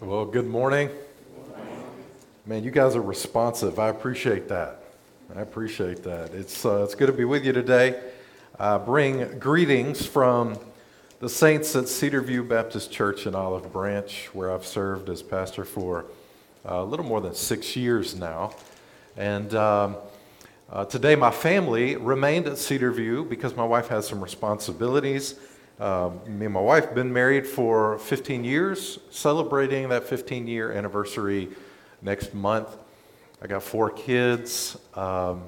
Well, good morning. Man, you guys are responsive. I appreciate that. I appreciate that. It's, uh, it's good to be with you today. Uh, bring greetings from the saints at Cedar View Baptist Church in Olive Branch, where I've served as pastor for uh, a little more than six years now. And um, uh, today, my family remained at Cedar View because my wife has some responsibilities. Um, me and my wife been married for 15 years, celebrating that 15 year anniversary next month. I got four kids, um,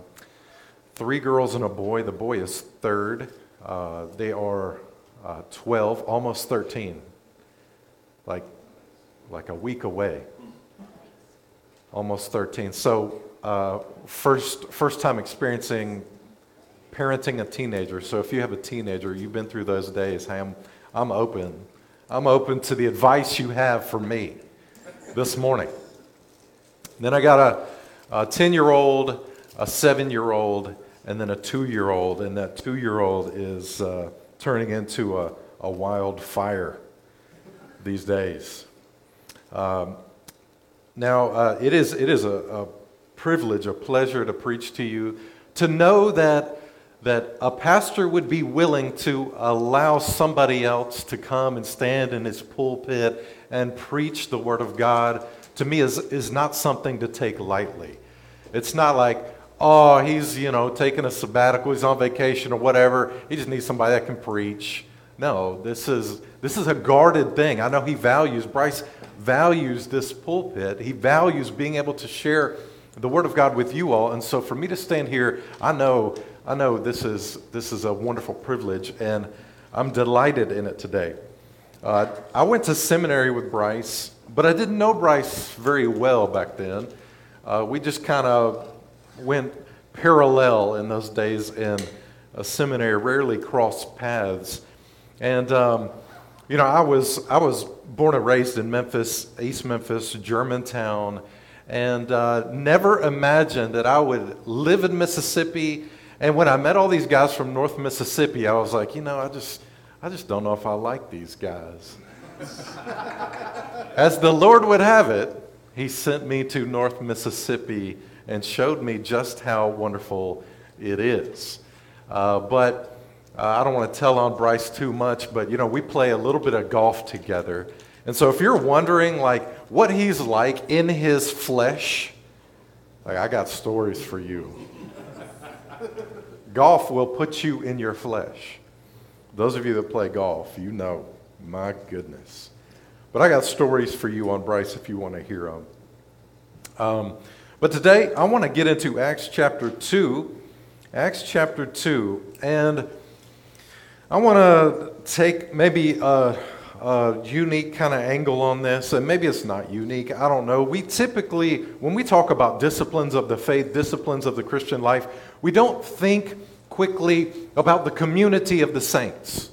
three girls and a boy. The boy is third. Uh, they are uh, 12, almost 13, like, like a week away. Almost 13. So, uh, first, first time experiencing parenting a teenager. So if you have a teenager, you've been through those days, hey, I'm, I'm open. I'm open to the advice you have for me this morning. Then I got a 10 year old, a seven year old, and then a two year old. And that two year old is uh, turning into a, a wildfire these days. Um, now, uh, it is, it is a, a privilege, a pleasure to preach to you, to know that that a pastor would be willing to allow somebody else to come and stand in his pulpit and preach the Word of God, to me, is, is not something to take lightly. It's not like, oh, he's, you know, taking a sabbatical, he's on vacation or whatever. He just needs somebody that can preach. No, this is, this is a guarded thing. I know he values, Bryce values this pulpit. He values being able to share the Word of God with you all. And so for me to stand here, I know I know this is, this is a wonderful privilege, and I'm delighted in it today. Uh, I went to seminary with Bryce, but I didn't know Bryce very well back then. Uh, we just kind of went parallel in those days in a seminary, rarely crossed paths. And, um, you know, I was, I was born and raised in Memphis, East Memphis, Germantown, and uh, never imagined that I would live in Mississippi and when I met all these guys from North Mississippi, I was like, you know, I just, I just don't know if I like these guys. As the Lord would have it, He sent me to North Mississippi and showed me just how wonderful it is. Uh, but uh, I don't want to tell on Bryce too much, but you know, we play a little bit of golf together. And so if you're wondering like what he's like in his flesh, like I got stories for you. Golf will put you in your flesh. Those of you that play golf, you know, my goodness. But I got stories for you on Bryce if you want to hear them. Um, but today, I want to get into Acts chapter 2. Acts chapter 2. And I want to take maybe a, a unique kind of angle on this, and maybe it's not unique. I don't know. We typically, when we talk about disciplines of the faith, disciplines of the Christian life, we don't think quickly about the community of the saints.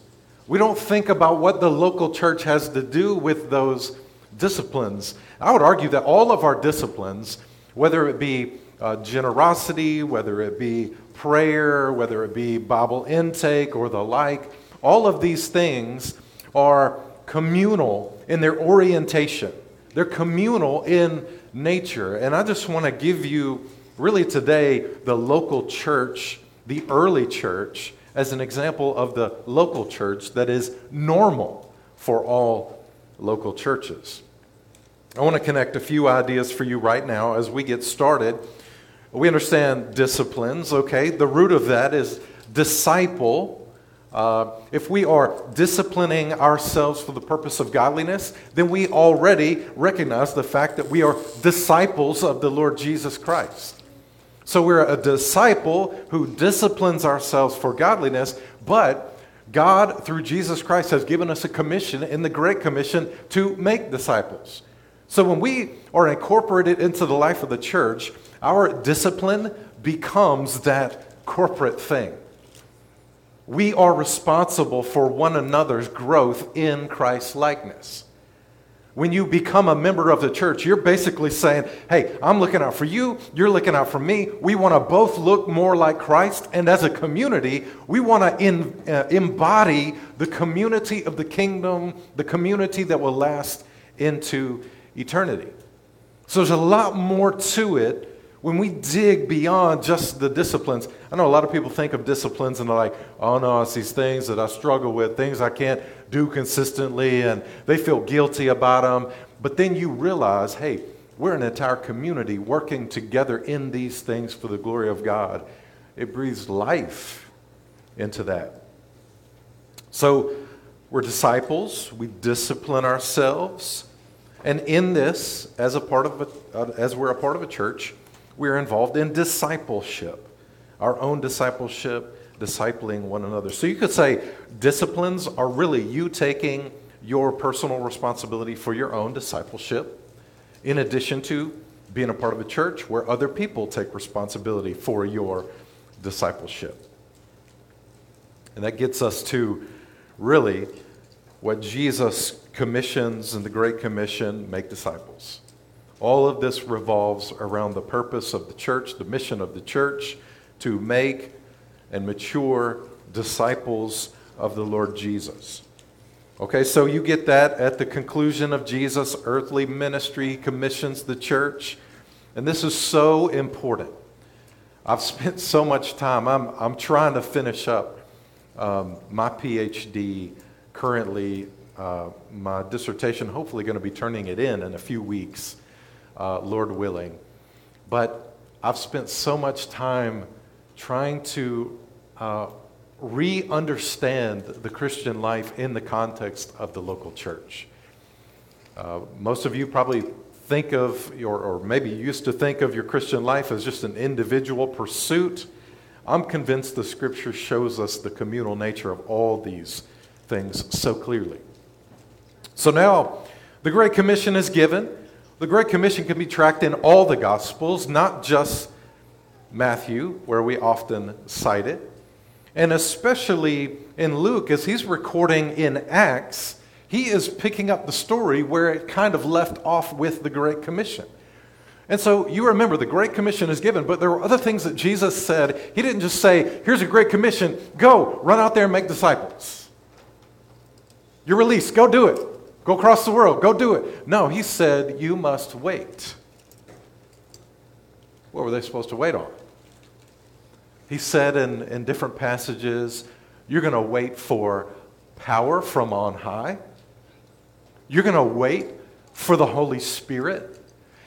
We don't think about what the local church has to do with those disciplines. I would argue that all of our disciplines, whether it be uh, generosity, whether it be prayer, whether it be Bible intake or the like, all of these things are communal in their orientation. They're communal in nature. And I just want to give you really today the local church, the early church, as an example of the local church that is normal for all local churches. I want to connect a few ideas for you right now as we get started. We understand disciplines, okay? The root of that is disciple. Uh, if we are disciplining ourselves for the purpose of godliness, then we already recognize the fact that we are disciples of the Lord Jesus Christ. So we're a disciple who disciplines ourselves for godliness, but God, through Jesus Christ, has given us a commission in the Great Commission to make disciples. So when we are incorporated into the life of the church, our discipline becomes that corporate thing. We are responsible for one another's growth in Christ's likeness when you become a member of the church, you're basically saying, hey, I'm looking out for you, you're looking out for me. We want to both look more like Christ, and as a community, we want to uh, embody the community of the kingdom, the community that will last into eternity. So there's a lot more to it when we dig beyond just the disciplines. I know a lot of people think of disciplines and they're like, oh no, it's these things that I struggle with, things I can't do consistently, and they feel guilty about them. But then you realize, hey, we're an entire community working together in these things for the glory of God. It breathes life into that. So we're disciples, we discipline ourselves. And in this, as, a part of a, as we're a part of a church, we're involved in discipleship, our own discipleship, discipling one another. So you could say disciplines are really you taking your personal responsibility for your own discipleship, in addition to being a part of a church where other people take responsibility for your discipleship. And that gets us to really what Jesus commissions in the Great Commission make disciples. All of this revolves around the purpose of the church, the mission of the church, to make and mature disciples of the Lord Jesus. Okay, so you get that at the conclusion of Jesus' earthly ministry, he commissions the church. And this is so important. I've spent so much time, I'm, I'm trying to finish up um, my PhD currently, uh, my dissertation, hopefully, going to be turning it in in a few weeks uh, Lord willing. But I've spent so much time trying to uh, re understand the Christian life in the context of the local church. Uh, most of you probably think of, or, or maybe used to think of your Christian life as just an individual pursuit. I'm convinced the scripture shows us the communal nature of all these things so clearly. So now the Great Commission is given. The Great Commission can be tracked in all the Gospels, not just Matthew, where we often cite it. And especially in Luke, as he's recording in Acts, he is picking up the story where it kind of left off with the Great Commission. And so you remember the Great Commission is given, but there were other things that Jesus said. He didn't just say, Here's a Great Commission, go, run out there and make disciples. You're released, go do it. Go across the world. Go do it. No, he said, You must wait. What were they supposed to wait on? He said in, in different passages, You're going to wait for power from on high. You're going to wait for the Holy Spirit.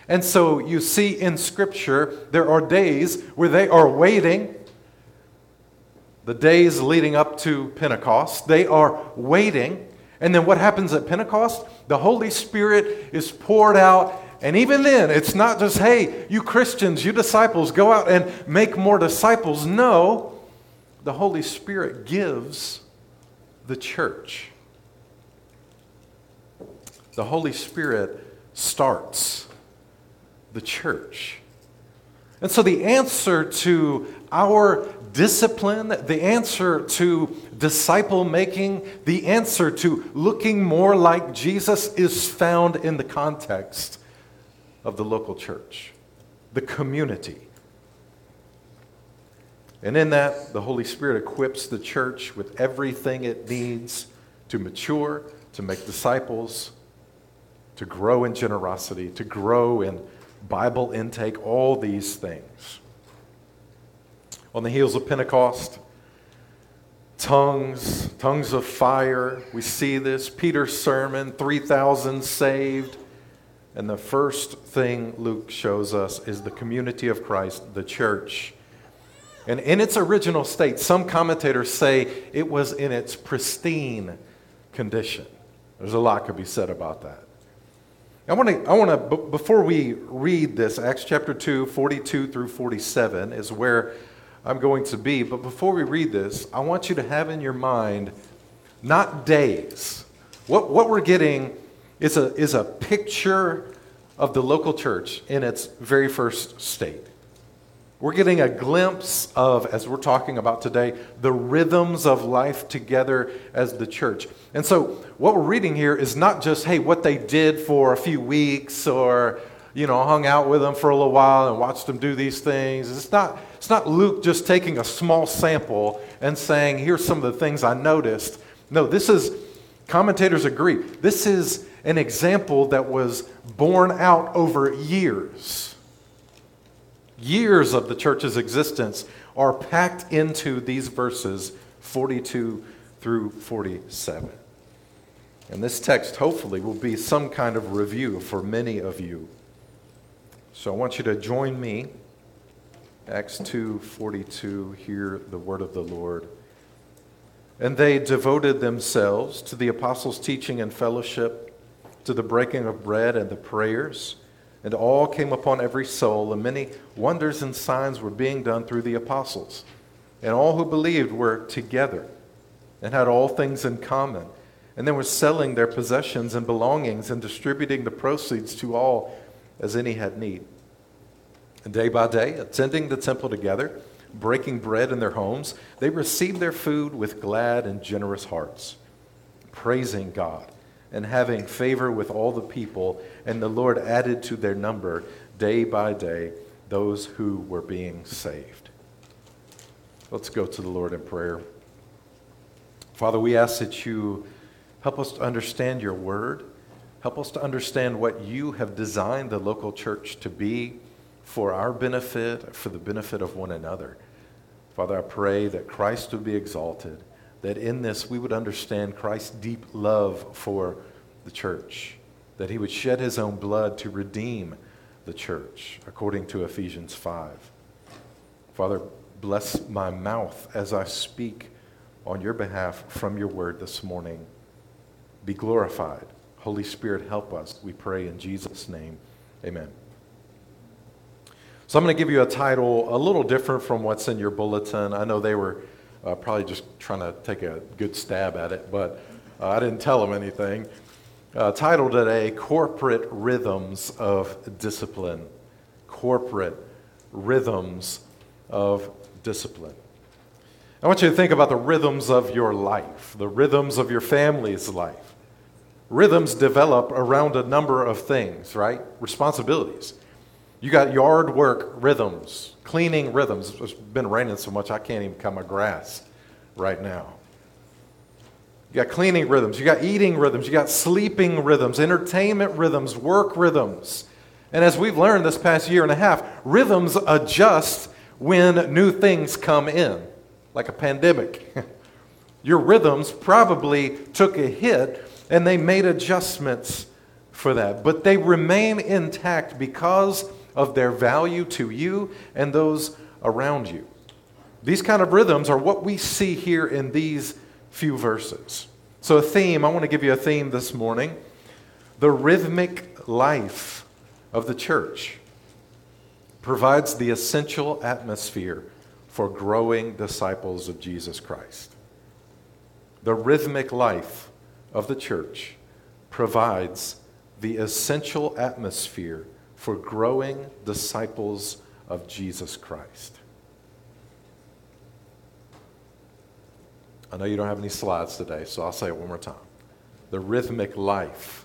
And so you see in Scripture, there are days where they are waiting. The days leading up to Pentecost, they are waiting and then what happens at Pentecost? The Holy Spirit is poured out. And even then, it's not just, hey, you Christians, you disciples, go out and make more disciples. No, the Holy Spirit gives the church. The Holy Spirit starts the church. And so the answer to our discipline, the answer to disciple making, the answer to looking more like Jesus is found in the context of the local church, the community. And in that, the Holy Spirit equips the church with everything it needs to mature, to make disciples, to grow in generosity, to grow in Bible intake, all these things on the heels of Pentecost. Tongues, tongues of fire. We see this. Peter's sermon, 3,000 saved. And the first thing Luke shows us is the community of Christ, the church. And in its original state, some commentators say it was in its pristine condition. There's a lot could be said about that. I want to, I want to, before we read this, Acts chapter 2, 42 through 47 is where I'm going to be. But before we read this, I want you to have in your mind not days. What, what we're getting is a, is a picture of the local church in its very first state. We're getting a glimpse of, as we're talking about today, the rhythms of life together as the church. And so, what we're reading here is not just, hey, what they did for a few weeks or, you know, hung out with them for a little while and watched them do these things. It's not, it's not Luke just taking a small sample and saying, here's some of the things I noticed. No, this is, commentators agree, this is an example that was borne out over years. Years of the church's existence are packed into these verses 42 through 47. And this text, hopefully, will be some kind of review for many of you. So I want you to join me. Acts 2:42 hear the word of the Lord. And they devoted themselves to the apostles' teaching and fellowship, to the breaking of bread and the prayers. And all came upon every soul, and many wonders and signs were being done through the apostles. And all who believed were together and had all things in common. And they were selling their possessions and belongings and distributing the proceeds to all as any had need. Day by day, attending the temple together, breaking bread in their homes, they received their food with glad and generous hearts, praising God and having favor with all the people. And the Lord added to their number day by day those who were being saved. Let's go to the Lord in prayer. Father, we ask that you help us to understand your word. Help us to understand what you have designed the local church to be for our benefit, for the benefit of one another. Father, I pray that Christ would be exalted, that in this we would understand Christ's deep love for the church, that he would shed his own blood to redeem the church, according to Ephesians 5. Father, bless my mouth as I speak on your behalf from your word this morning. Be glorified. Holy Spirit, help us. We pray in Jesus' name. Amen. So I'm going to give you a title a little different from what's in your bulletin. I know they were uh, probably just trying to take a good stab at it, but uh, I didn't tell them anything. Uh, titled today, Corporate Rhythms of Discipline. Corporate Rhythms of Discipline. I want you to think about the rhythms of your life, the rhythms of your family's life. Rhythms develop around a number of things, right? Responsibilities. You got yard work rhythms, cleaning rhythms. It's been raining so much I can't even cut my grass right now. You got cleaning rhythms, you got eating rhythms, you got sleeping rhythms, entertainment rhythms, work rhythms. And as we've learned this past year and a half, rhythms adjust when new things come in, like a pandemic. Your rhythms probably took a hit and they made adjustments for that, but they remain intact because of their value to you and those around you. These kind of rhythms are what we see here in these few verses. So, a theme, I want to give you a theme this morning the rhythmic life of the church provides the essential atmosphere for growing disciples of Jesus Christ. The rhythmic life of the church provides the essential atmosphere for growing disciples of Jesus Christ. I know you don't have any slides today, so I'll say it one more time. The rhythmic life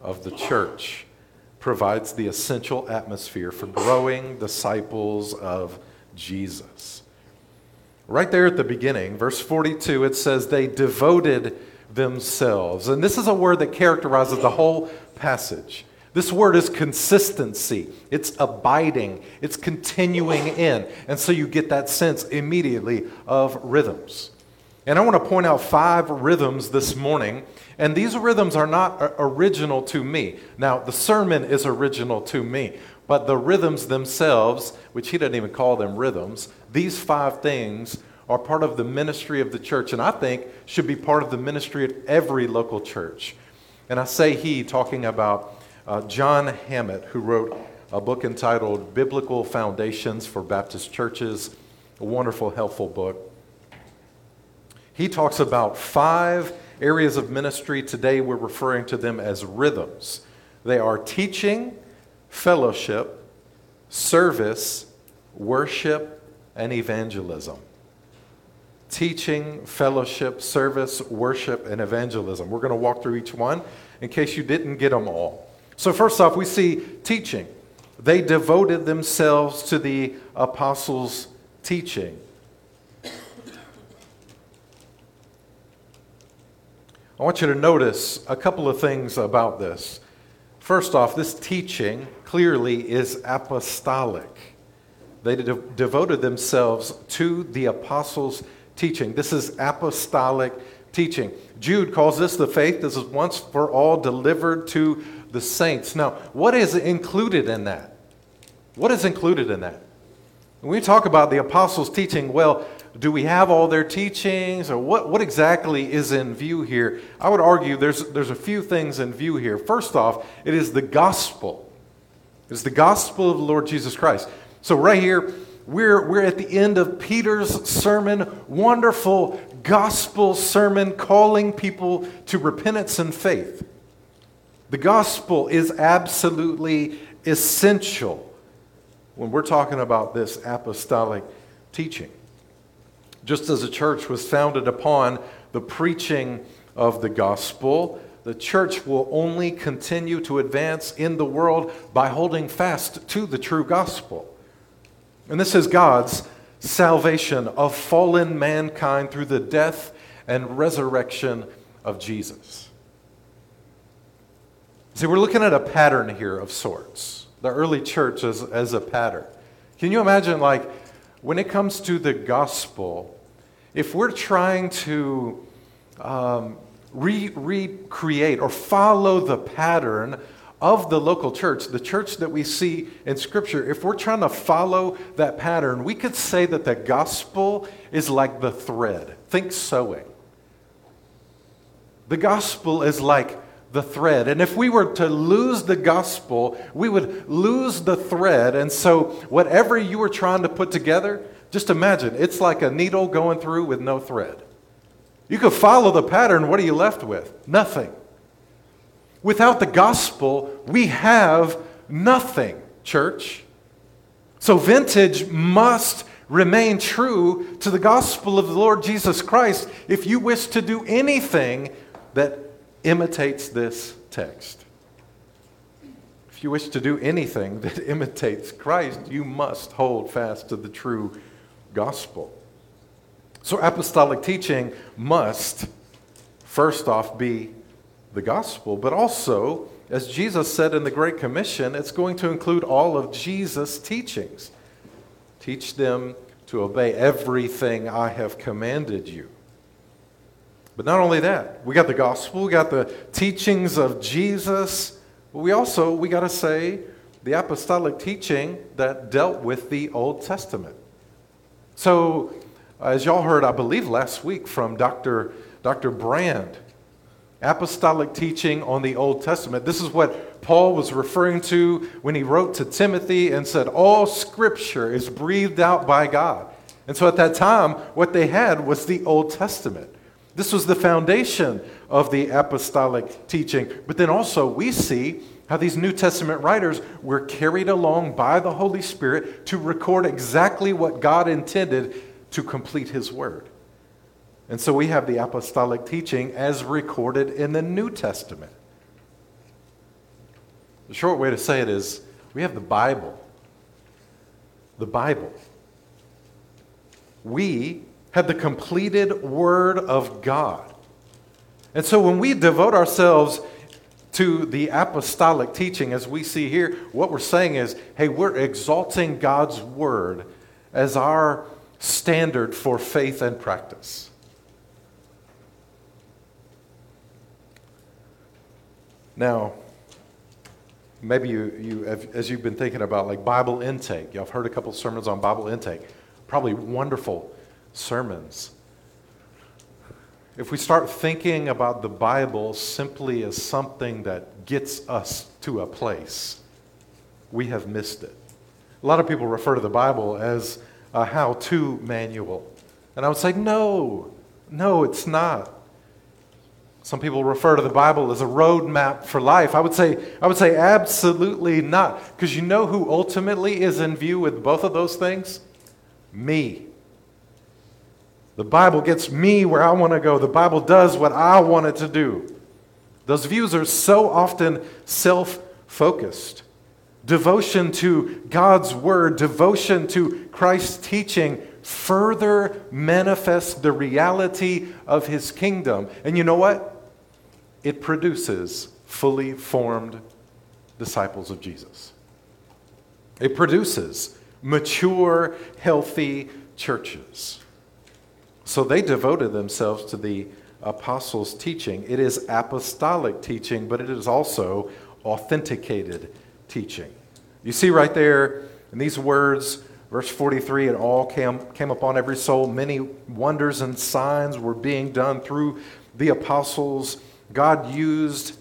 of the church provides the essential atmosphere for growing disciples of Jesus. Right there at the beginning, verse 42, it says, They devoted themselves. And this is a word that characterizes the whole passage. This word is consistency. It's abiding. It's continuing in. And so you get that sense immediately of rhythms. And I want to point out five rhythms this morning. And these rhythms are not original to me. Now, the sermon is original to me, but the rhythms themselves, which he doesn't even call them rhythms, these five things are part of the ministry of the church, and I think should be part of the ministry of every local church. And I say he, talking about uh, John Hammett, who wrote a book entitled Biblical Foundations for Baptist Churches, a wonderful, helpful book. He talks about five areas of ministry. Today we're referring to them as rhythms. They are teaching, fellowship, service, worship, and evangelism. Teaching, fellowship, service, worship, and evangelism. We're going to walk through each one in case you didn't get them all. So, first off, we see teaching. They devoted themselves to the apostles' teaching. I want you to notice a couple of things about this. First off, this teaching clearly is apostolic. They de- devoted themselves to the apostles' teaching. This is apostolic teaching. Jude calls this the faith that is once for all delivered to the saints. Now, what is included in that? What is included in that? When we talk about the apostles' teaching, well, do we have all their teachings or what, what exactly is in view here? I would argue there's, there's a few things in view here. First off, it is the gospel. It's the gospel of the Lord Jesus Christ. So, right here, we're, we're at the end of Peter's sermon, wonderful gospel sermon calling people to repentance and faith. The gospel is absolutely essential when we're talking about this apostolic teaching. Just as the church was founded upon the preaching of the gospel, the church will only continue to advance in the world by holding fast to the true gospel. And this is God's salvation of fallen mankind through the death and resurrection of Jesus. See, we're looking at a pattern here of sorts. The early church as, as a pattern. Can you imagine, like, when it comes to the gospel, if we're trying to um, re- recreate or follow the pattern of the local church, the church that we see in Scripture, if we're trying to follow that pattern, we could say that the gospel is like the thread. Think sewing. The gospel is like the thread. And if we were to lose the gospel, we would lose the thread. And so, whatever you were trying to put together, just imagine it's like a needle going through with no thread. You could follow the pattern, what are you left with? Nothing. Without the gospel, we have nothing, church. So, vintage must remain true to the gospel of the Lord Jesus Christ if you wish to do anything that imitates this text. If you wish to do anything that imitates Christ, you must hold fast to the true gospel. So, apostolic teaching must, first off, be the gospel, but also, as Jesus said in the Great Commission, it's going to include all of Jesus' teachings. Teach them to obey everything I have commanded you. But not only that, we got the gospel, we got the teachings of Jesus, but we also, we got to say, the apostolic teaching that dealt with the Old Testament. So, as y'all heard, I believe last week from Dr. Dr. Brand, apostolic teaching on the Old Testament. This is what Paul was referring to when he wrote to Timothy and said, All scripture is breathed out by God. And so at that time, what they had was the Old Testament. This was the foundation of the apostolic teaching. But then also, we see how these New Testament writers were carried along by the Holy Spirit to record exactly what God intended to complete His Word. And so we have the apostolic teaching as recorded in the New Testament. The short way to say it is we have the Bible. The Bible. We have the completed Word of God. And so when we devote ourselves to the apostolic teaching, as we see here, what we're saying is hey, we're exalting God's Word as our standard for faith and practice. Now, maybe you, you have, as you've been thinking about like Bible intake, y'all have heard a couple sermons on Bible intake, probably wonderful sermons. If we start thinking about the Bible simply as something that gets us to a place, we have missed it. A lot of people refer to the Bible as a how to manual. And I would say, no, no, it's not. Some people refer to the Bible as a roadmap for life. I would say, I would say absolutely not. Because you know who ultimately is in view with both of those things? Me. The Bible gets me where I want to go. The Bible does what I want it to do. Those views are so often self focused. Devotion to God's Word, devotion to Christ's teaching further manifests the reality of His kingdom. And you know what? it produces fully formed disciples of Jesus. It produces mature, healthy churches. So they devoted themselves to the apostles' teaching. It is apostolic teaching, but it is also authenticated teaching. You see right there in these words, verse 43 it all came, came upon every soul. Many wonders and signs were being done through the apostles. God used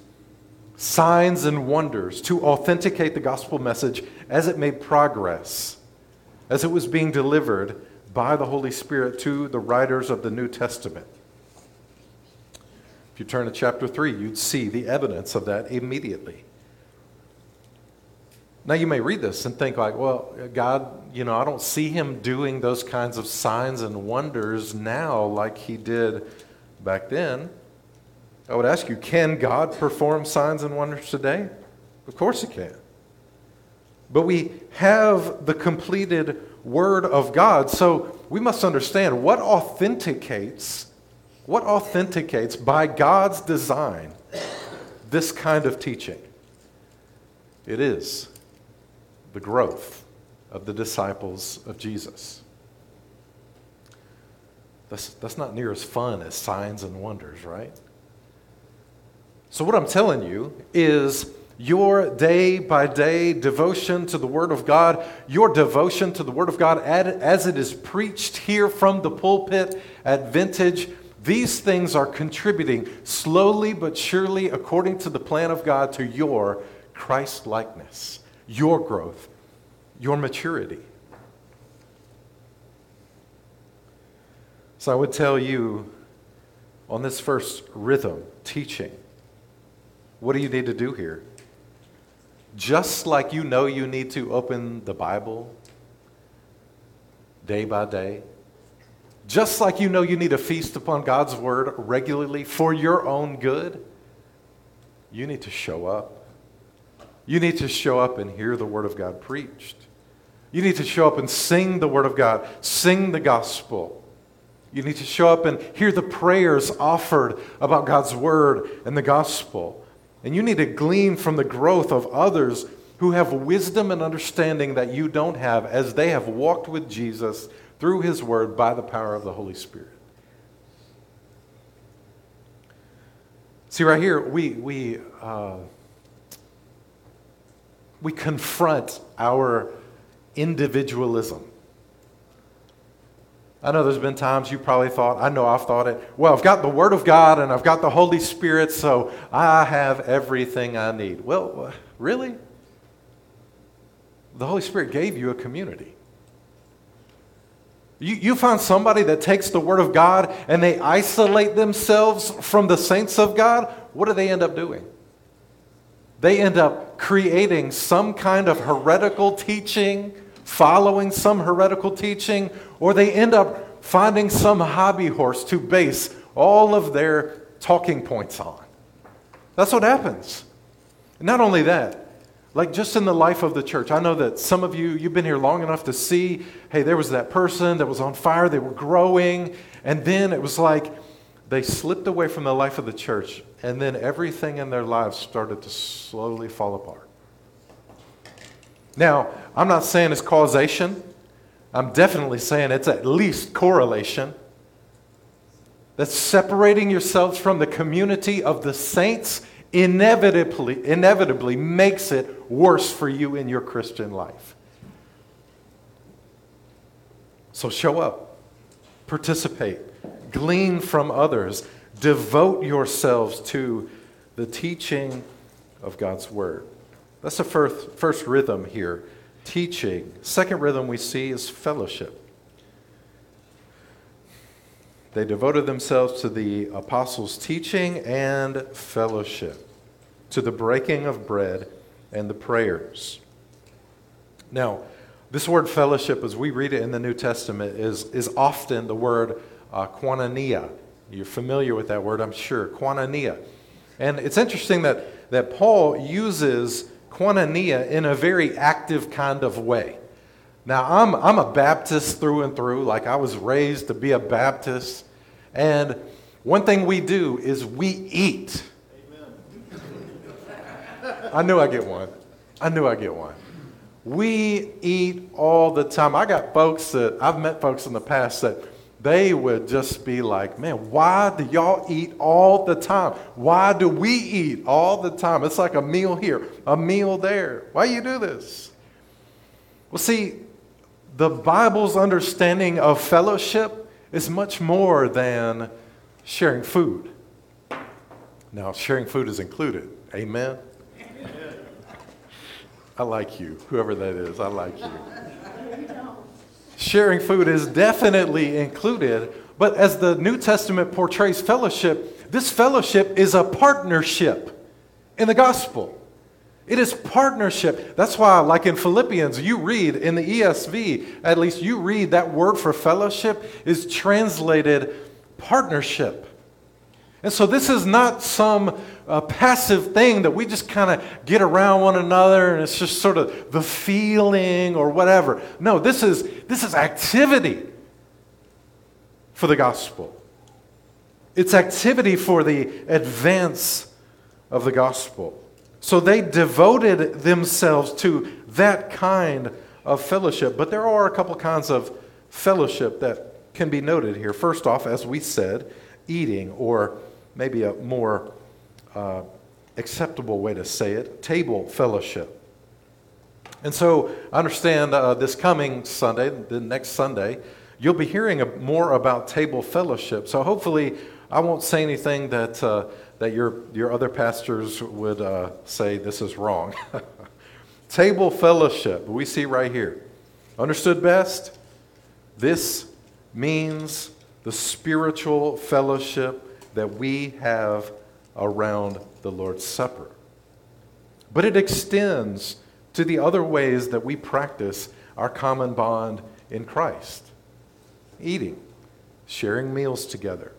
signs and wonders to authenticate the gospel message as it made progress, as it was being delivered by the Holy Spirit to the writers of the New Testament. If you turn to chapter 3, you'd see the evidence of that immediately. Now, you may read this and think, like, well, God, you know, I don't see him doing those kinds of signs and wonders now like he did back then. I would ask you, can God perform signs and wonders today? Of course he can. But we have the completed Word of God, so we must understand what authenticates, what authenticates by God's design this kind of teaching. It is the growth of the disciples of Jesus. That's, that's not near as fun as signs and wonders, right? So, what I'm telling you is your day by day devotion to the Word of God, your devotion to the Word of God as it is preached here from the pulpit at Vintage, these things are contributing slowly but surely, according to the plan of God, to your Christ likeness your growth, your maturity. So I would tell you on this first rhythm, teaching, what do you need to do here? Just like you know you need to open the Bible day by day, just like you know you need to feast upon God's word regularly for your own good, you need to show up you need to show up and hear the Word of God preached. You need to show up and sing the Word of God, sing the gospel. You need to show up and hear the prayers offered about God's Word and the gospel. And you need to glean from the growth of others who have wisdom and understanding that you don't have as they have walked with Jesus through His Word by the power of the Holy Spirit. See, right here, we, we, uh, we confront our individualism. I know there's been times you probably thought, I know I've thought it, well, I've got the Word of God and I've got the Holy Spirit, so I have everything I need. Well, uh, really? The Holy Spirit gave you a community. You, you find somebody that takes the Word of God and they isolate themselves from the saints of God, what do they end up doing? They end up creating some kind of heretical teaching, following some heretical teaching, or they end up finding some hobby horse to base all of their talking points on. That's what happens. Not only that, like just in the life of the church, I know that some of you, you've been here long enough to see, hey, there was that person that was on fire, they were growing, and then it was like they slipped away from the life of the church, and then everything in their lives started to slowly fall apart. Now, I'm not saying it's causation. I'm definitely saying it's at least correlation. That separating yourselves from the community of the saints inevitably, inevitably makes it worse for you in your Christian life. So show up, participate, glean from others, devote yourselves to the teaching of God's Word. That's the first, first rhythm here teaching. Second rhythm we see is fellowship. They devoted themselves to the apostles' teaching and fellowship, to the breaking of bread and the prayers. Now, this word fellowship, as we read it in the New Testament, is, is often the word uh, koinonia. You're familiar with that word, I'm sure, koinonia. And it's interesting that, that Paul uses koinonia in a very active kind of way. Now, I'm, I'm a Baptist through and through, like I was raised to be a Baptist. And one thing we do is we eat. I knew I get one. I knew I get one. We eat all the time. I got folks that I've met folks in the past that they would just be like, man, why do y'all eat all the time? Why do we eat all the time? It's like a meal here, a meal there. Why you do this? Well, see, the Bible's understanding of fellowship is much more than sharing food. Now, sharing food is included. Amen? I like you, whoever that is. I like you. Sharing food is definitely included, but as the New Testament portrays fellowship, this fellowship is a partnership in the gospel. It is partnership. That's why, like in Philippians, you read in the ESV, at least you read that word for fellowship is translated partnership. And so this is not some uh, passive thing that we just kind of get around one another and it's just sort of the feeling or whatever. No, this is, this is activity for the gospel. It's activity for the advance of the gospel. So they devoted themselves to that kind of fellowship. But there are a couple kinds of fellowship that can be noted here. First off, as we said, eating, or maybe a more uh, acceptable way to say it table fellowship. And so I understand uh, this coming Sunday, the next Sunday, you'll be hearing more about table fellowship. So hopefully, I won't say anything that. Uh, that your, your other pastors would uh, say this is wrong. Table fellowship, we see right here. Understood best? This means the spiritual fellowship that we have around the Lord's Supper. But it extends to the other ways that we practice our common bond in Christ eating, sharing meals together,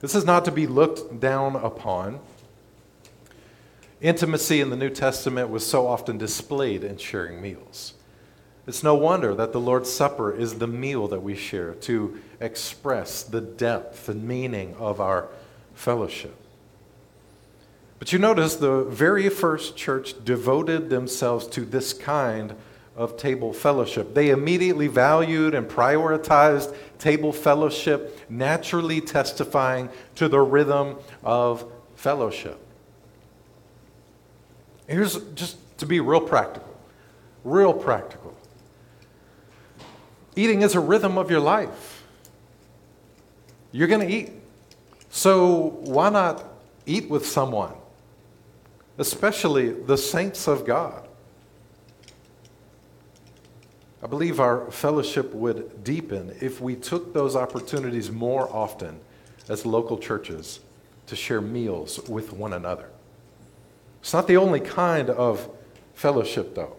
this is not to be looked down upon. Intimacy in the New Testament was so often displayed in sharing meals. It's no wonder that the Lord's Supper is the meal that we share to express the depth and meaning of our fellowship. But you notice the very first church devoted themselves to this kind of table fellowship. They immediately valued and prioritized table fellowship, naturally testifying to the rhythm of fellowship. Here's just to be real practical, real practical. Eating is a rhythm of your life. You're going to eat. So why not eat with someone, especially the saints of God? I believe our fellowship would deepen if we took those opportunities more often as local churches to share meals with one another. It's not the only kind of fellowship, though.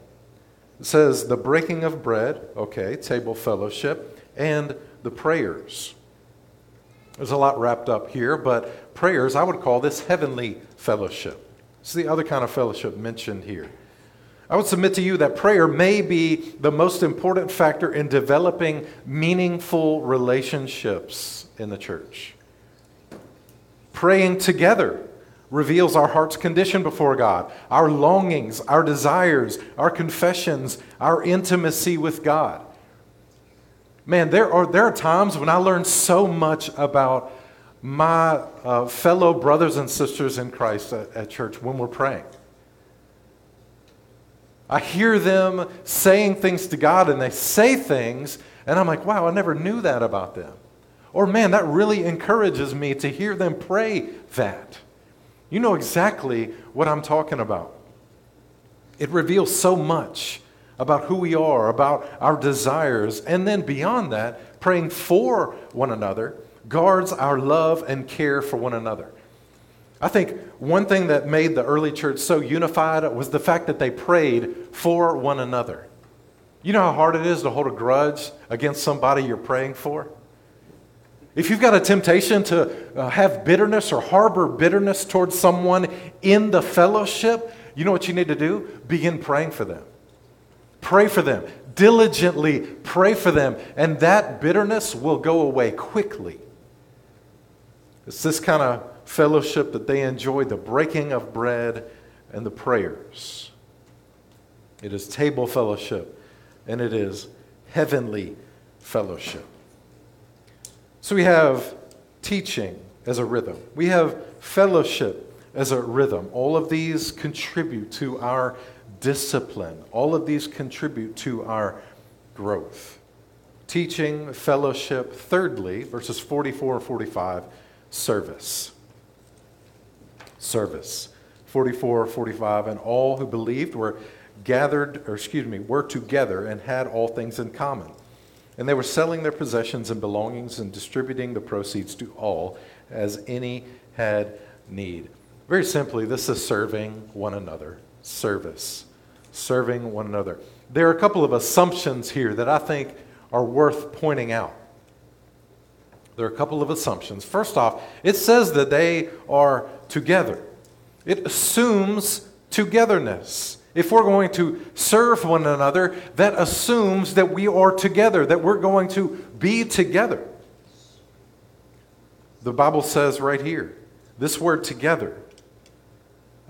It says the breaking of bread, okay, table fellowship, and the prayers. There's a lot wrapped up here, but prayers, I would call this heavenly fellowship. It's the other kind of fellowship mentioned here. I would submit to you that prayer may be the most important factor in developing meaningful relationships in the church. Praying together reveals our heart's condition before God, our longings, our desires, our confessions, our intimacy with God. Man, there are, there are times when I learn so much about my uh, fellow brothers and sisters in Christ at, at church when we're praying. I hear them saying things to God and they say things, and I'm like, wow, I never knew that about them. Or, man, that really encourages me to hear them pray that. You know exactly what I'm talking about. It reveals so much about who we are, about our desires, and then beyond that, praying for one another guards our love and care for one another. I think one thing that made the early church so unified was the fact that they prayed for one another. You know how hard it is to hold a grudge against somebody you're praying for? If you've got a temptation to uh, have bitterness or harbor bitterness towards someone in the fellowship, you know what you need to do? Begin praying for them. Pray for them. Diligently pray for them, and that bitterness will go away quickly. It's this kind of fellowship that they enjoy the breaking of bread and the prayers. It is table fellowship and it is heavenly fellowship. So we have teaching as a rhythm, we have fellowship as a rhythm. All of these contribute to our discipline, all of these contribute to our growth. Teaching, fellowship. Thirdly, verses 44 and 45, service. Service. 44, 45, and all who believed were gathered, or excuse me, were together and had all things in common. And they were selling their possessions and belongings and distributing the proceeds to all as any had need. Very simply, this is serving one another, service, serving one another. There are a couple of assumptions here that I think are worth pointing out. There are a couple of assumptions. First off, it says that they are together, it assumes togetherness. If we're going to serve one another, that assumes that we are together, that we're going to be together. The Bible says right here, this word together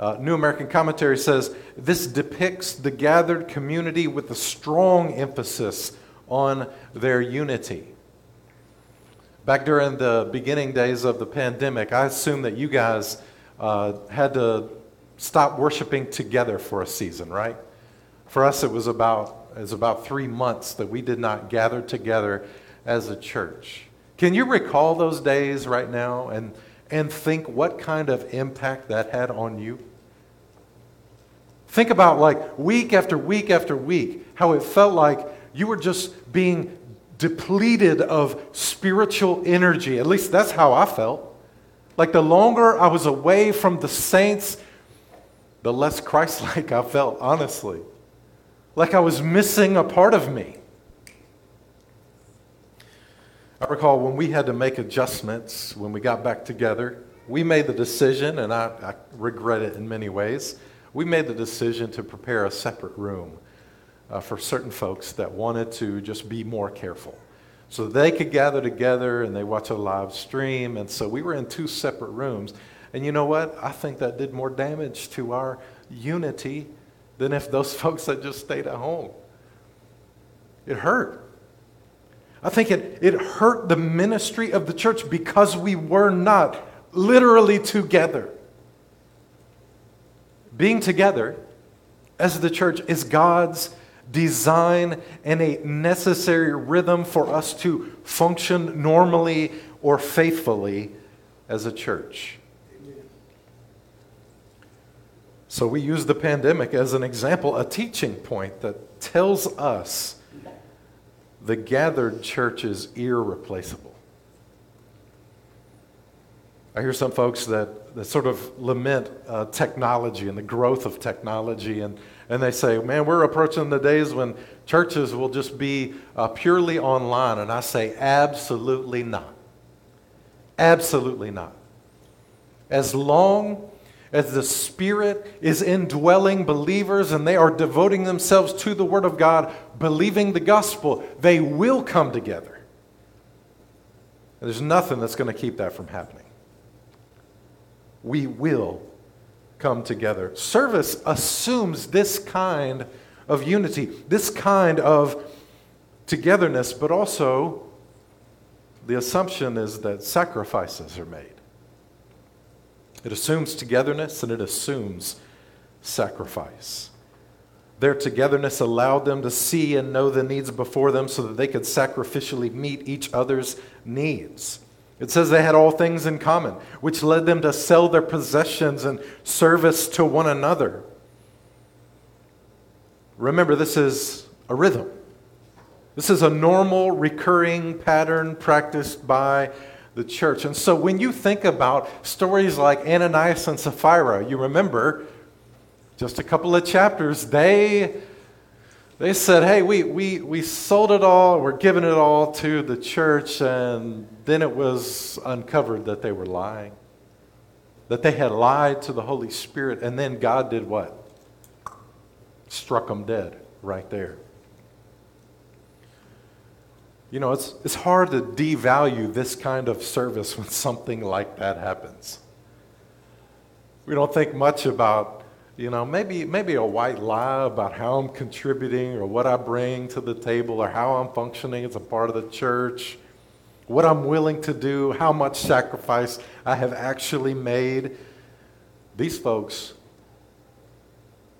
uh, New American Commentary says this depicts the gathered community with a strong emphasis on their unity. Back during the beginning days of the pandemic, I assume that you guys uh, had to stop worshiping together for a season, right? For us, it was about it was about three months that we did not gather together as a church. Can you recall those days right now and, and think what kind of impact that had on you? Think about like week after week after week, how it felt like you were just being depleted of spiritual energy. At least that's how I felt. Like the longer I was away from the saints, the less Christ like I felt, honestly. Like I was missing a part of me. I recall when we had to make adjustments when we got back together, we made the decision, and I, I regret it in many ways we made the decision to prepare a separate room uh, for certain folks that wanted to just be more careful. So they could gather together and they watch a live stream. And so we were in two separate rooms. And you know what? I think that did more damage to our unity than if those folks had just stayed at home. It hurt. I think it, it hurt the ministry of the church because we were not literally together. Being together as the church is God's design and a necessary rhythm for us to function normally or faithfully as a church. So we use the pandemic as an example, a teaching point that tells us the gathered church is irreplaceable. I hear some folks that that sort of lament uh, technology and the growth of technology. And, and they say, man, we're approaching the days when churches will just be uh, purely online. And I say, absolutely not. Absolutely not. As long as the Spirit is indwelling believers and they are devoting themselves to the Word of God, believing the gospel, they will come together. there's nothing that's going to keep that from happening we will come together. Service assumes this kind of unity, this kind of togetherness, but also the assumption is that sacrifices are made. It assumes togetherness and it assumes sacrifice. Their togetherness allowed them to see and know the needs before them so that they could sacrificially meet each other's needs. It says they had all things in common, which led them to sell their possessions and service to one another. Remember, this is a rhythm. This is a normal, recurring pattern practiced by the church. And so when you think about stories like Ananias and Sapphira, you remember just a couple of chapters, they they said, Hey, we, we, we sold it all, we're giving it all to the church, and then it was uncovered that they were lying. That they had lied to the Holy Spirit, and then God did what? Struck them dead right there. You know, it's, it's hard to devalue this kind of service when something like that happens. We don't think much about you know, maybe, maybe a white lie about how I'm contributing or what I bring to the table or how I'm functioning as a part of the church, what I'm willing to do, how much sacrifice I have actually made. These folks,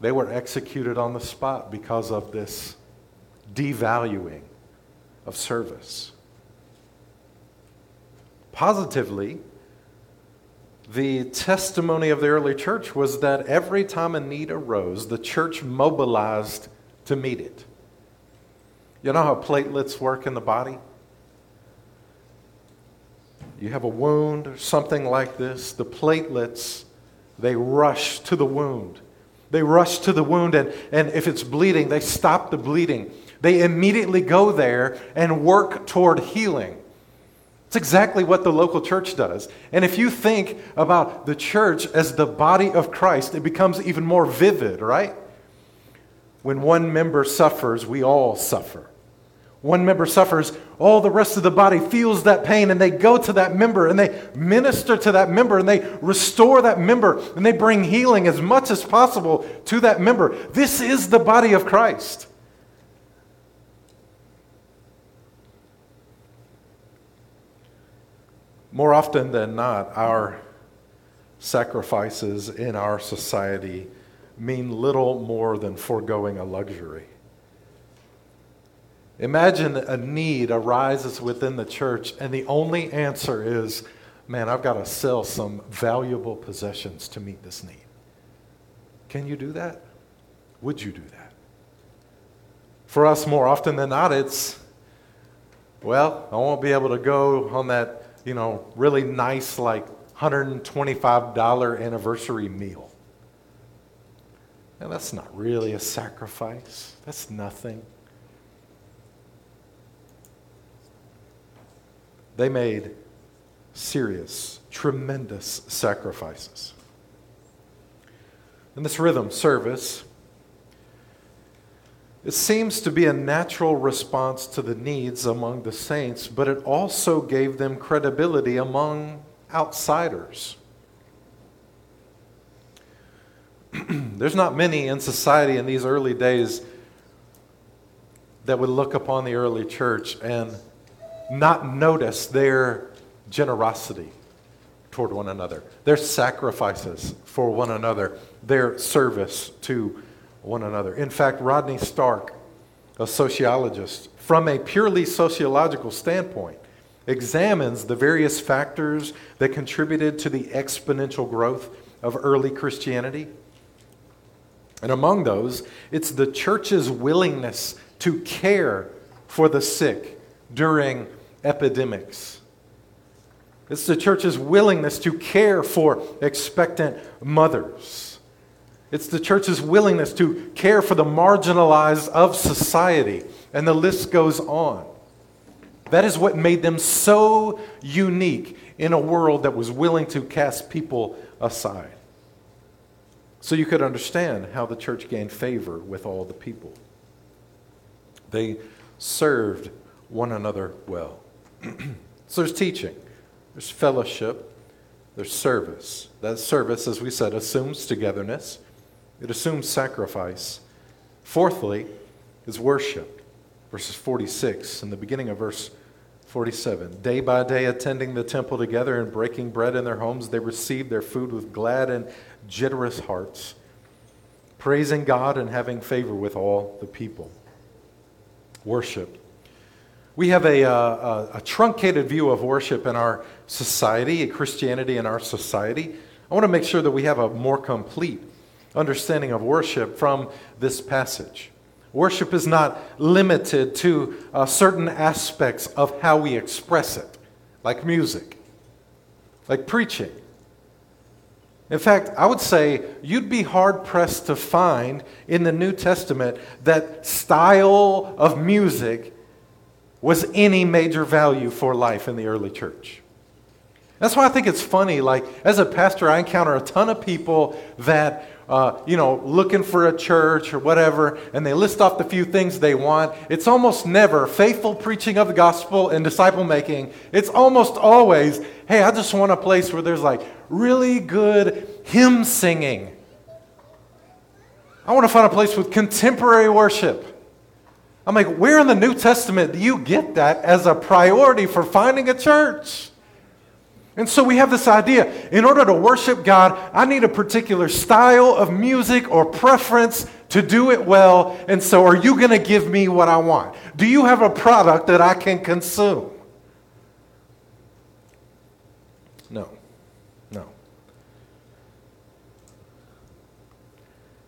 they were executed on the spot because of this devaluing of service. Positively, the testimony of the early church was that every time a need arose, the church mobilized to meet it. You know how platelets work in the body? You have a wound or something like this, the platelets, they rush to the wound. They rush to the wound, and, and if it's bleeding, they stop the bleeding. They immediately go there and work toward healing. It's exactly what the local church does. And if you think about the church as the body of Christ, it becomes even more vivid, right? When one member suffers, we all suffer. One member suffers, all the rest of the body feels that pain, and they go to that member and they minister to that member and they restore that member and they bring healing as much as possible to that member. This is the body of Christ. More often than not, our sacrifices in our society mean little more than foregoing a luxury. Imagine a need arises within the church, and the only answer is, man, I've got to sell some valuable possessions to meet this need. Can you do that? Would you do that? For us, more often than not, it's, well, I won't be able to go on that you know, really nice, like $125 anniversary meal. And that's not really a sacrifice, that's nothing. They made serious, tremendous sacrifices. In this rhythm service, it seems to be a natural response to the needs among the saints, but it also gave them credibility among outsiders. There's not many in society in these early days that would look upon the early church and not notice their generosity toward one another, their sacrifices for one another, their service to one another. In fact, Rodney Stark, a sociologist, from a purely sociological standpoint, examines the various factors that contributed to the exponential growth of early Christianity. And among those, it's the church's willingness to care for the sick during epidemics. It's the church's willingness to care for expectant mothers. It's the church's willingness to care for the marginalized of society. And the list goes on. That is what made them so unique in a world that was willing to cast people aside. So you could understand how the church gained favor with all the people. They served one another well. so there's teaching, there's fellowship, there's service. That service, as we said, assumes togetherness. It assumes sacrifice. Fourthly, is worship. Verses 46 and the beginning of verse 47. Day by day, attending the temple together and breaking bread in their homes, they received their food with glad and generous hearts, praising God and having favor with all the people. Worship. We have a, uh, a, a truncated view of worship in our society, Christianity in our society. I want to make sure that we have a more complete understanding of worship from this passage. Worship is not limited to uh, certain aspects of how we express it, like music, like preaching. In fact, I would say you'd be hard pressed to find in the New Testament that style of music was any major value for life in the early church. That's why I think it's funny. Like, as a pastor, I encounter a ton of people that uh, you know, looking for a church or whatever, and they list off the few things they want, it's almost never faithful preaching of the gospel and disciple making. It's almost always, hey, I just want a place where there's like really good hymn singing. I want to find a place with contemporary worship. I'm like, where in the New Testament do you get that as a priority for finding a church? And so we have this idea in order to worship God, I need a particular style of music or preference to do it well. And so, are you going to give me what I want? Do you have a product that I can consume? No. No.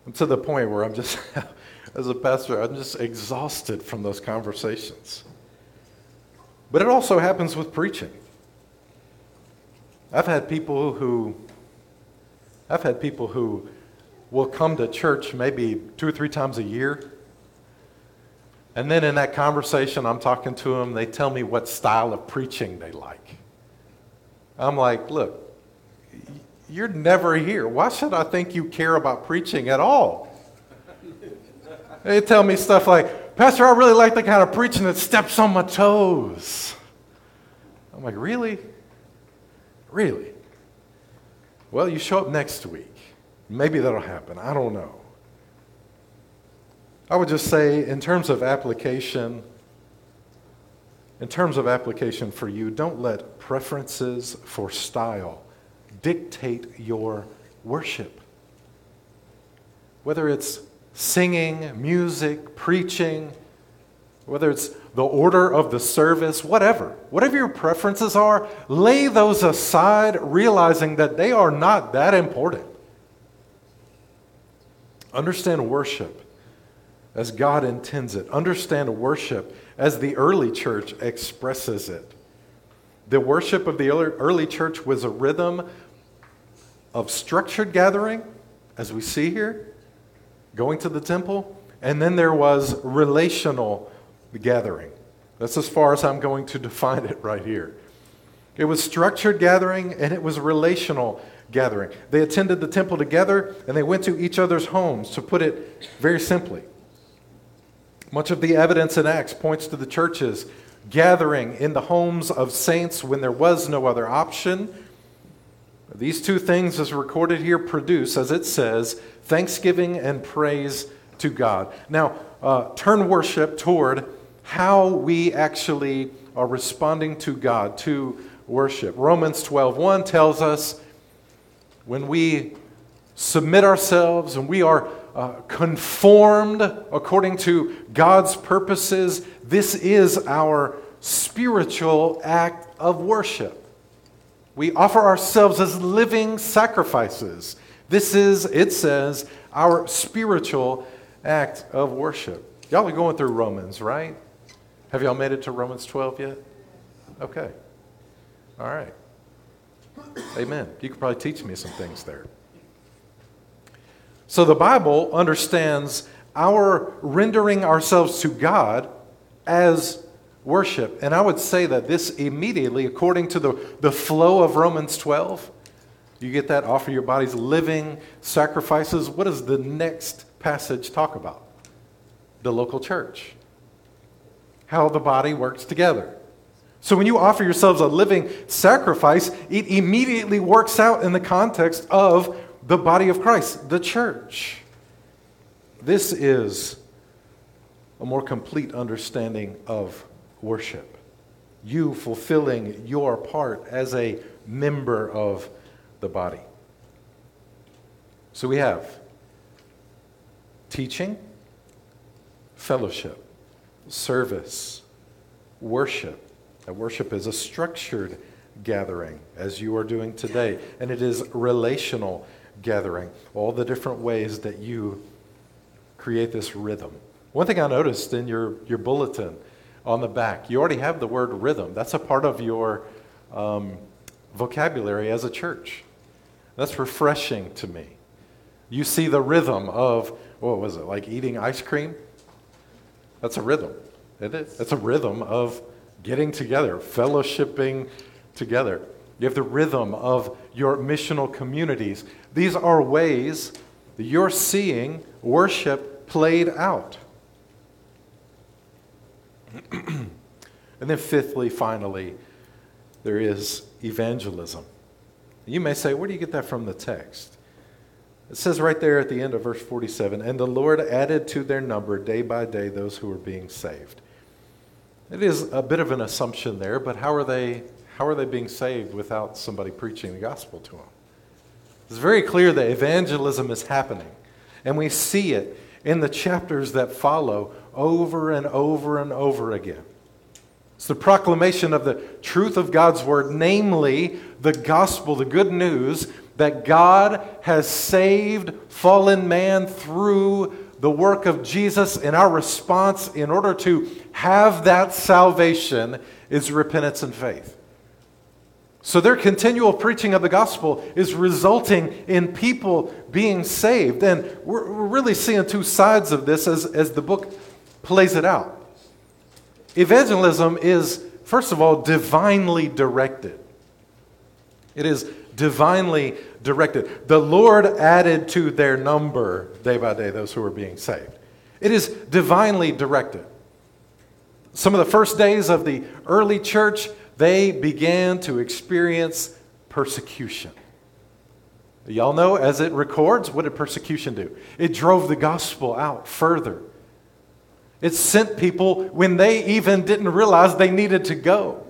I'm to the point where I'm just, as a pastor, I'm just exhausted from those conversations. But it also happens with preaching. I've had people who I've had people who will come to church maybe two or three times a year. And then in that conversation, I'm talking to them, they tell me what style of preaching they like. I'm like, look, you're never here. Why should I think you care about preaching at all? They tell me stuff like, Pastor, I really like the kind of preaching that steps on my toes. I'm like, really? Really? Well, you show up next week. Maybe that'll happen. I don't know. I would just say, in terms of application, in terms of application for you, don't let preferences for style dictate your worship. Whether it's singing, music, preaching, whether it's the order of the service, whatever, whatever your preferences are, lay those aside, realizing that they are not that important. Understand worship as God intends it, understand worship as the early church expresses it. The worship of the early church was a rhythm of structured gathering, as we see here, going to the temple, and then there was relational the gathering. That's as far as I'm going to define it right here. It was structured gathering and it was relational gathering. They attended the temple together and they went to each other's homes, to put it very simply. Much of the evidence in Acts points to the churches gathering in the homes of saints when there was no other option. These two things, as recorded here, produce, as it says, thanksgiving and praise to God. Now, uh, turn worship toward how we actually are responding to God, to worship. Romans 12:1 tells us when we submit ourselves and we are uh, conformed according to God's purposes, this is our spiritual act of worship. We offer ourselves as living sacrifices. This is, it says, our spiritual act of worship. Y'all are going through Romans, right? Have y'all made it to Romans 12 yet? Okay. All right. Amen. You could probably teach me some things there. So the Bible understands our rendering ourselves to God as worship. And I would say that this immediately, according to the, the flow of Romans 12, you get that offer your bodies living sacrifices. What does the next passage talk about? The local church how the body works together. So when you offer yourselves a living sacrifice, it immediately works out in the context of the body of Christ, the church. This is a more complete understanding of worship. You fulfilling your part as a member of the body. So we have teaching, fellowship, service, worship. Now, worship is a structured gathering, as you are doing today, and it is relational gathering. All the different ways that you create this rhythm. One thing I noticed in your, your bulletin on the back, you already have the word rhythm. That's a part of your um, vocabulary as a church. That's refreshing to me. You see the rhythm of, what was it, like eating ice cream? That's a rhythm. It is. It's a rhythm of getting together, fellowshipping together. You have the rhythm of your missional communities. These are ways that you're seeing worship played out. and then, fifthly, finally, there is evangelism. You may say, where do you get that from the text? It says right there at the end of verse 47 And the Lord added to their number day by day those who were being saved. It is a bit of an assumption there, but how are they, how are they being saved without somebody preaching the gospel to them? It's very clear that evangelism is happening, and we see it in the chapters that follow over and over and over again. It's the proclamation of the truth of God's word, namely the gospel, the good news that God has saved fallen man through the work of Jesus, and our response in order to have that salvation is repentance and faith. So their continual preaching of the gospel is resulting in people being saved. And we're, we're really seeing two sides of this as, as the book plays it out. Evangelism is, first of all, divinely directed. It is divinely directed. The Lord added to their number day by day those who were being saved. It is divinely directed. Some of the first days of the early church, they began to experience persecution. Y'all know, as it records, what did persecution do? It drove the gospel out further. It sent people when they even didn't realize they needed to go.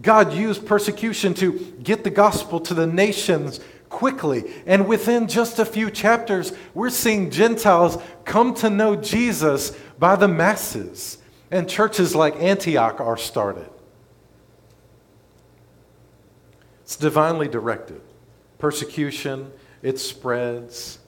God used persecution to get the gospel to the nations quickly. And within just a few chapters, we're seeing Gentiles come to know Jesus by the masses. And churches like Antioch are started. It's divinely directed. Persecution, it spreads.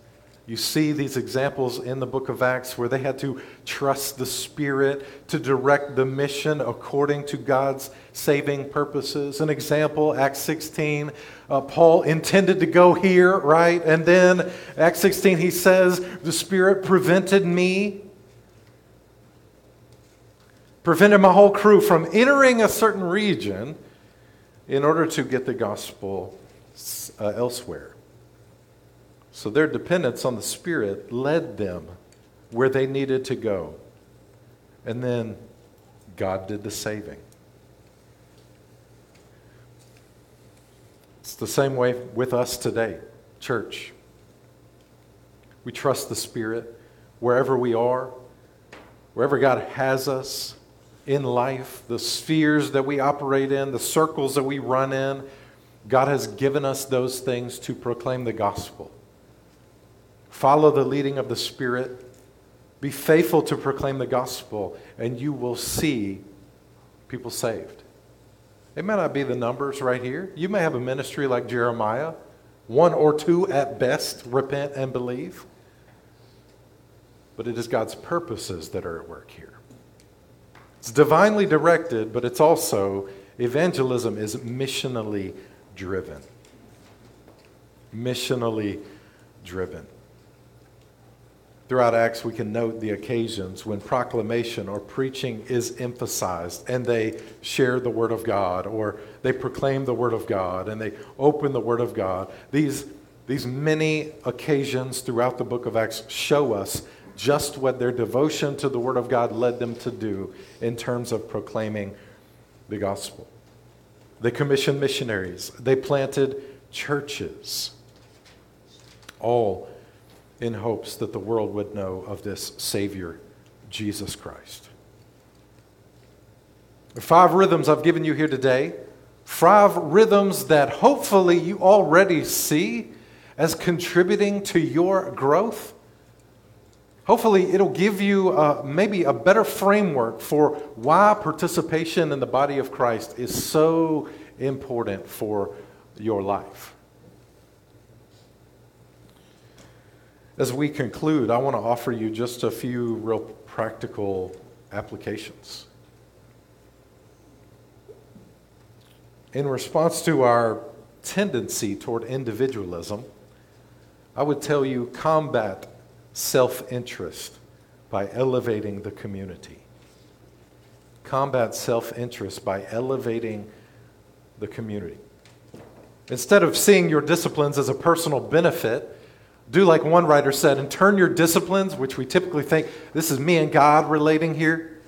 You see these examples in the book of Acts where they had to trust the Spirit to direct the mission according to God's saving purposes. An example, Acts 16, uh, Paul intended to go here, right? And then Acts 16, he says, The Spirit prevented me, prevented my whole crew from entering a certain region in order to get the gospel uh, elsewhere. So their dependence on the Spirit led them where they needed to go. And then God did the saving. It's the same way with us today, church. We trust the Spirit wherever we are, wherever God has us in life, the spheres that we operate in, the circles that we run in. God has given us those things to proclaim the gospel. Follow the leading of the Spirit. Be faithful to proclaim the gospel, and you will see people saved. It may not be the numbers right here. You may have a ministry like Jeremiah, one or two at best repent and believe. But it is God's purposes that are at work here. It's divinely directed, but it's also, evangelism is missionally driven. Missionally driven. Throughout Acts, we can note the occasions when proclamation or preaching is emphasized and they share the Word of God or they proclaim the Word of God and they open the Word of God. These, these many occasions throughout the book of Acts show us just what their devotion to the Word of God led them to do in terms of proclaiming the gospel. They commissioned missionaries, they planted churches, all in hopes that the world would know of this Savior, Jesus Christ. The five rhythms I've given you here today, five rhythms that hopefully you already see as contributing to your growth. Hopefully, it'll give you uh, maybe a better framework for why participation in the body of Christ is so important for your life. As we conclude, I want to offer you just a few real practical applications. In response to our tendency toward individualism, I would tell you combat self interest by elevating the community. Combat self interest by elevating the community. Instead of seeing your disciplines as a personal benefit, do like one writer said and turn your disciplines, which we typically think this is me and God relating here.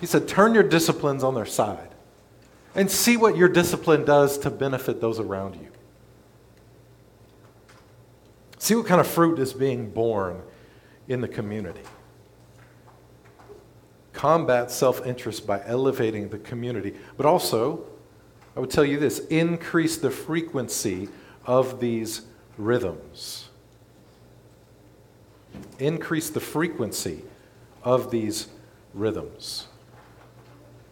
He said, turn your disciplines on their side and see what your discipline does to benefit those around you. See what kind of fruit is being born in the community. Combat self interest by elevating the community, but also, I would tell you this increase the frequency of these rhythms. Increase the frequency of these rhythms.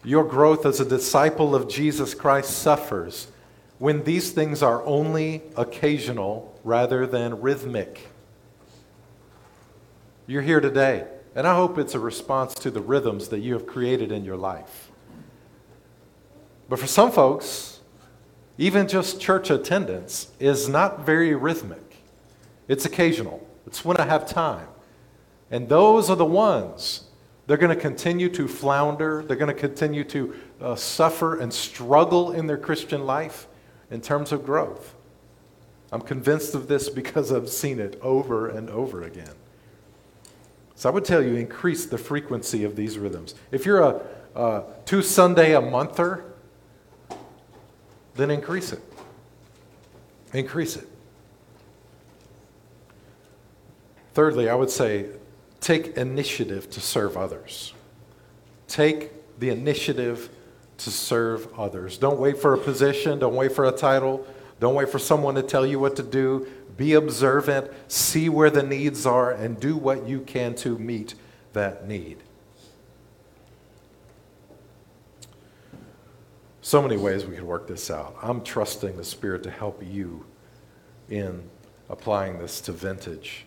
Your growth as a disciple of Jesus Christ suffers when these things are only occasional rather than rhythmic. You're here today, and I hope it's a response to the rhythms that you have created in your life. But for some folks, even just church attendance is not very rhythmic. It's occasional, it's when I have time. And those are the ones they're going to continue to flounder, they're going to continue to uh, suffer and struggle in their Christian life in terms of growth. I'm convinced of this because I've seen it over and over again. So I would tell you, increase the frequency of these rhythms. If you're a, a two Sunday a monther, then increase it. Increase it. Thirdly, I would say take initiative to serve others. Take the initiative to serve others. Don't wait for a position, don't wait for a title, don't wait for someone to tell you what to do. Be observant, see where the needs are, and do what you can to meet that need. So many ways we could work this out. I'm trusting the Spirit to help you in applying this to vintage.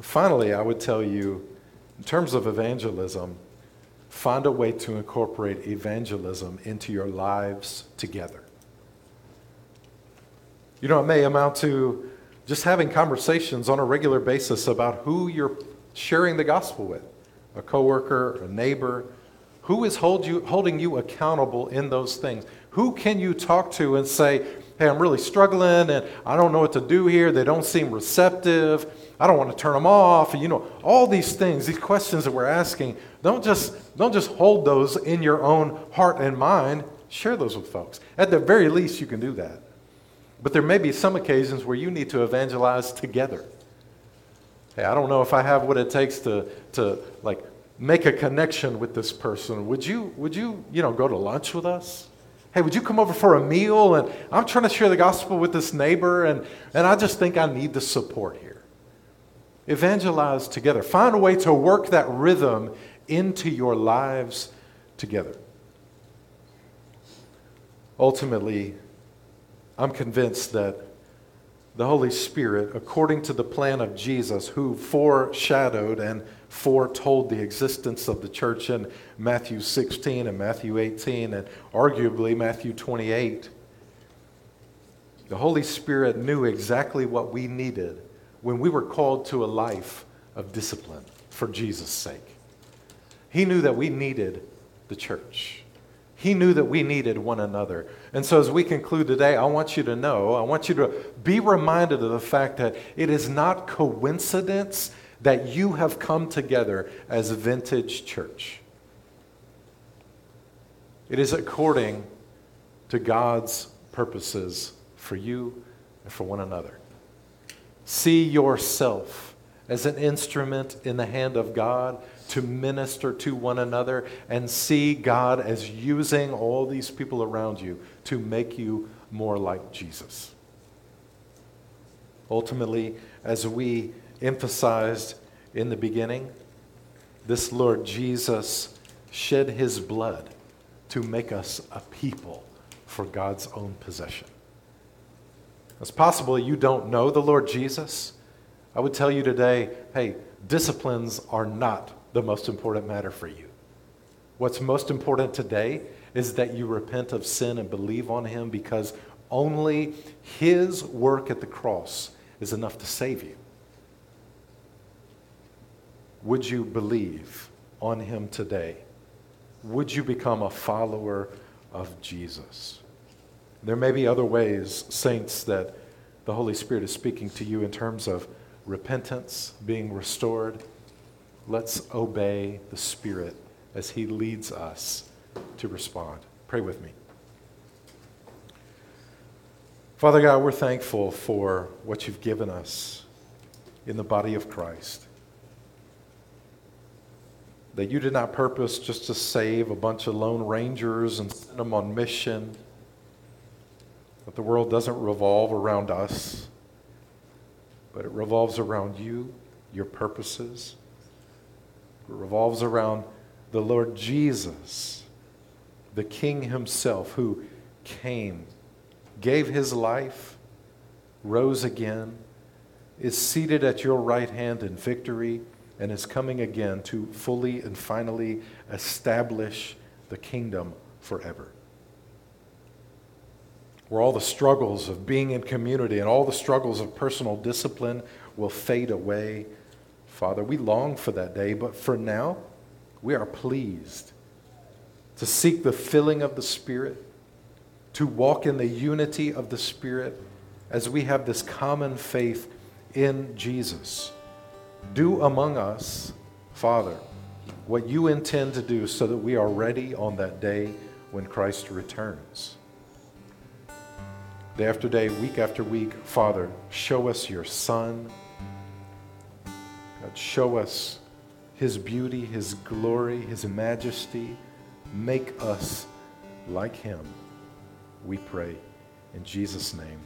Finally, I would tell you, in terms of evangelism, find a way to incorporate evangelism into your lives together. You know, it may amount to just having conversations on a regular basis about who you're sharing the gospel with a coworker, a neighbor. Who is hold you, holding you accountable in those things? Who can you talk to and say, hey, I'm really struggling and I don't know what to do here. They don't seem receptive. I don't want to turn them off. You know, all these things, these questions that we're asking, don't just, don't just hold those in your own heart and mind. Share those with folks. At the very least, you can do that. But there may be some occasions where you need to evangelize together. Hey, I don't know if I have what it takes to, to like make a connection with this person. Would you, would you, you know, go to lunch with us? Hey, would you come over for a meal? And I'm trying to share the gospel with this neighbor, and, and I just think I need the support here. Evangelize together. Find a way to work that rhythm into your lives together. Ultimately, I'm convinced that the Holy Spirit, according to the plan of Jesus, who foreshadowed and foretold the existence of the church in Matthew 16 and Matthew 18 and arguably Matthew 28, the Holy Spirit knew exactly what we needed when we were called to a life of discipline for Jesus' sake. He knew that we needed the church. He knew that we needed one another. And so, as we conclude today, I want you to know, I want you to be reminded of the fact that it is not coincidence that you have come together as vintage church. It is according to God's purposes for you and for one another. See yourself as an instrument in the hand of God to minister to one another and see God as using all these people around you to make you more like Jesus. Ultimately, as we emphasized in the beginning, this Lord Jesus shed his blood to make us a people for God's own possession. It's possible you don't know the Lord Jesus. I would tell you today hey, disciplines are not the most important matter for you. What's most important today is that you repent of sin and believe on Him because only His work at the cross is enough to save you. Would you believe on Him today? Would you become a follower of Jesus? There may be other ways, saints, that the Holy Spirit is speaking to you in terms of repentance, being restored. Let's obey the Spirit as He leads us to respond. Pray with me. Father God, we're thankful for what you've given us in the body of Christ. That you did not purpose just to save a bunch of lone rangers and send them on mission. That the world doesn't revolve around us, but it revolves around you, your purposes. Revolves around the Lord Jesus, the King Himself, who came, gave His life, rose again, is seated at your right hand in victory, and is coming again to fully and finally establish the kingdom forever. Where all the struggles of being in community and all the struggles of personal discipline will fade away. Father, we long for that day, but for now, we are pleased to seek the filling of the Spirit, to walk in the unity of the Spirit as we have this common faith in Jesus. Do among us, Father, what you intend to do so that we are ready on that day when Christ returns. Day after day, week after week, Father, show us your Son. God, show us his beauty, his glory, his majesty. Make us like him. We pray in Jesus' name.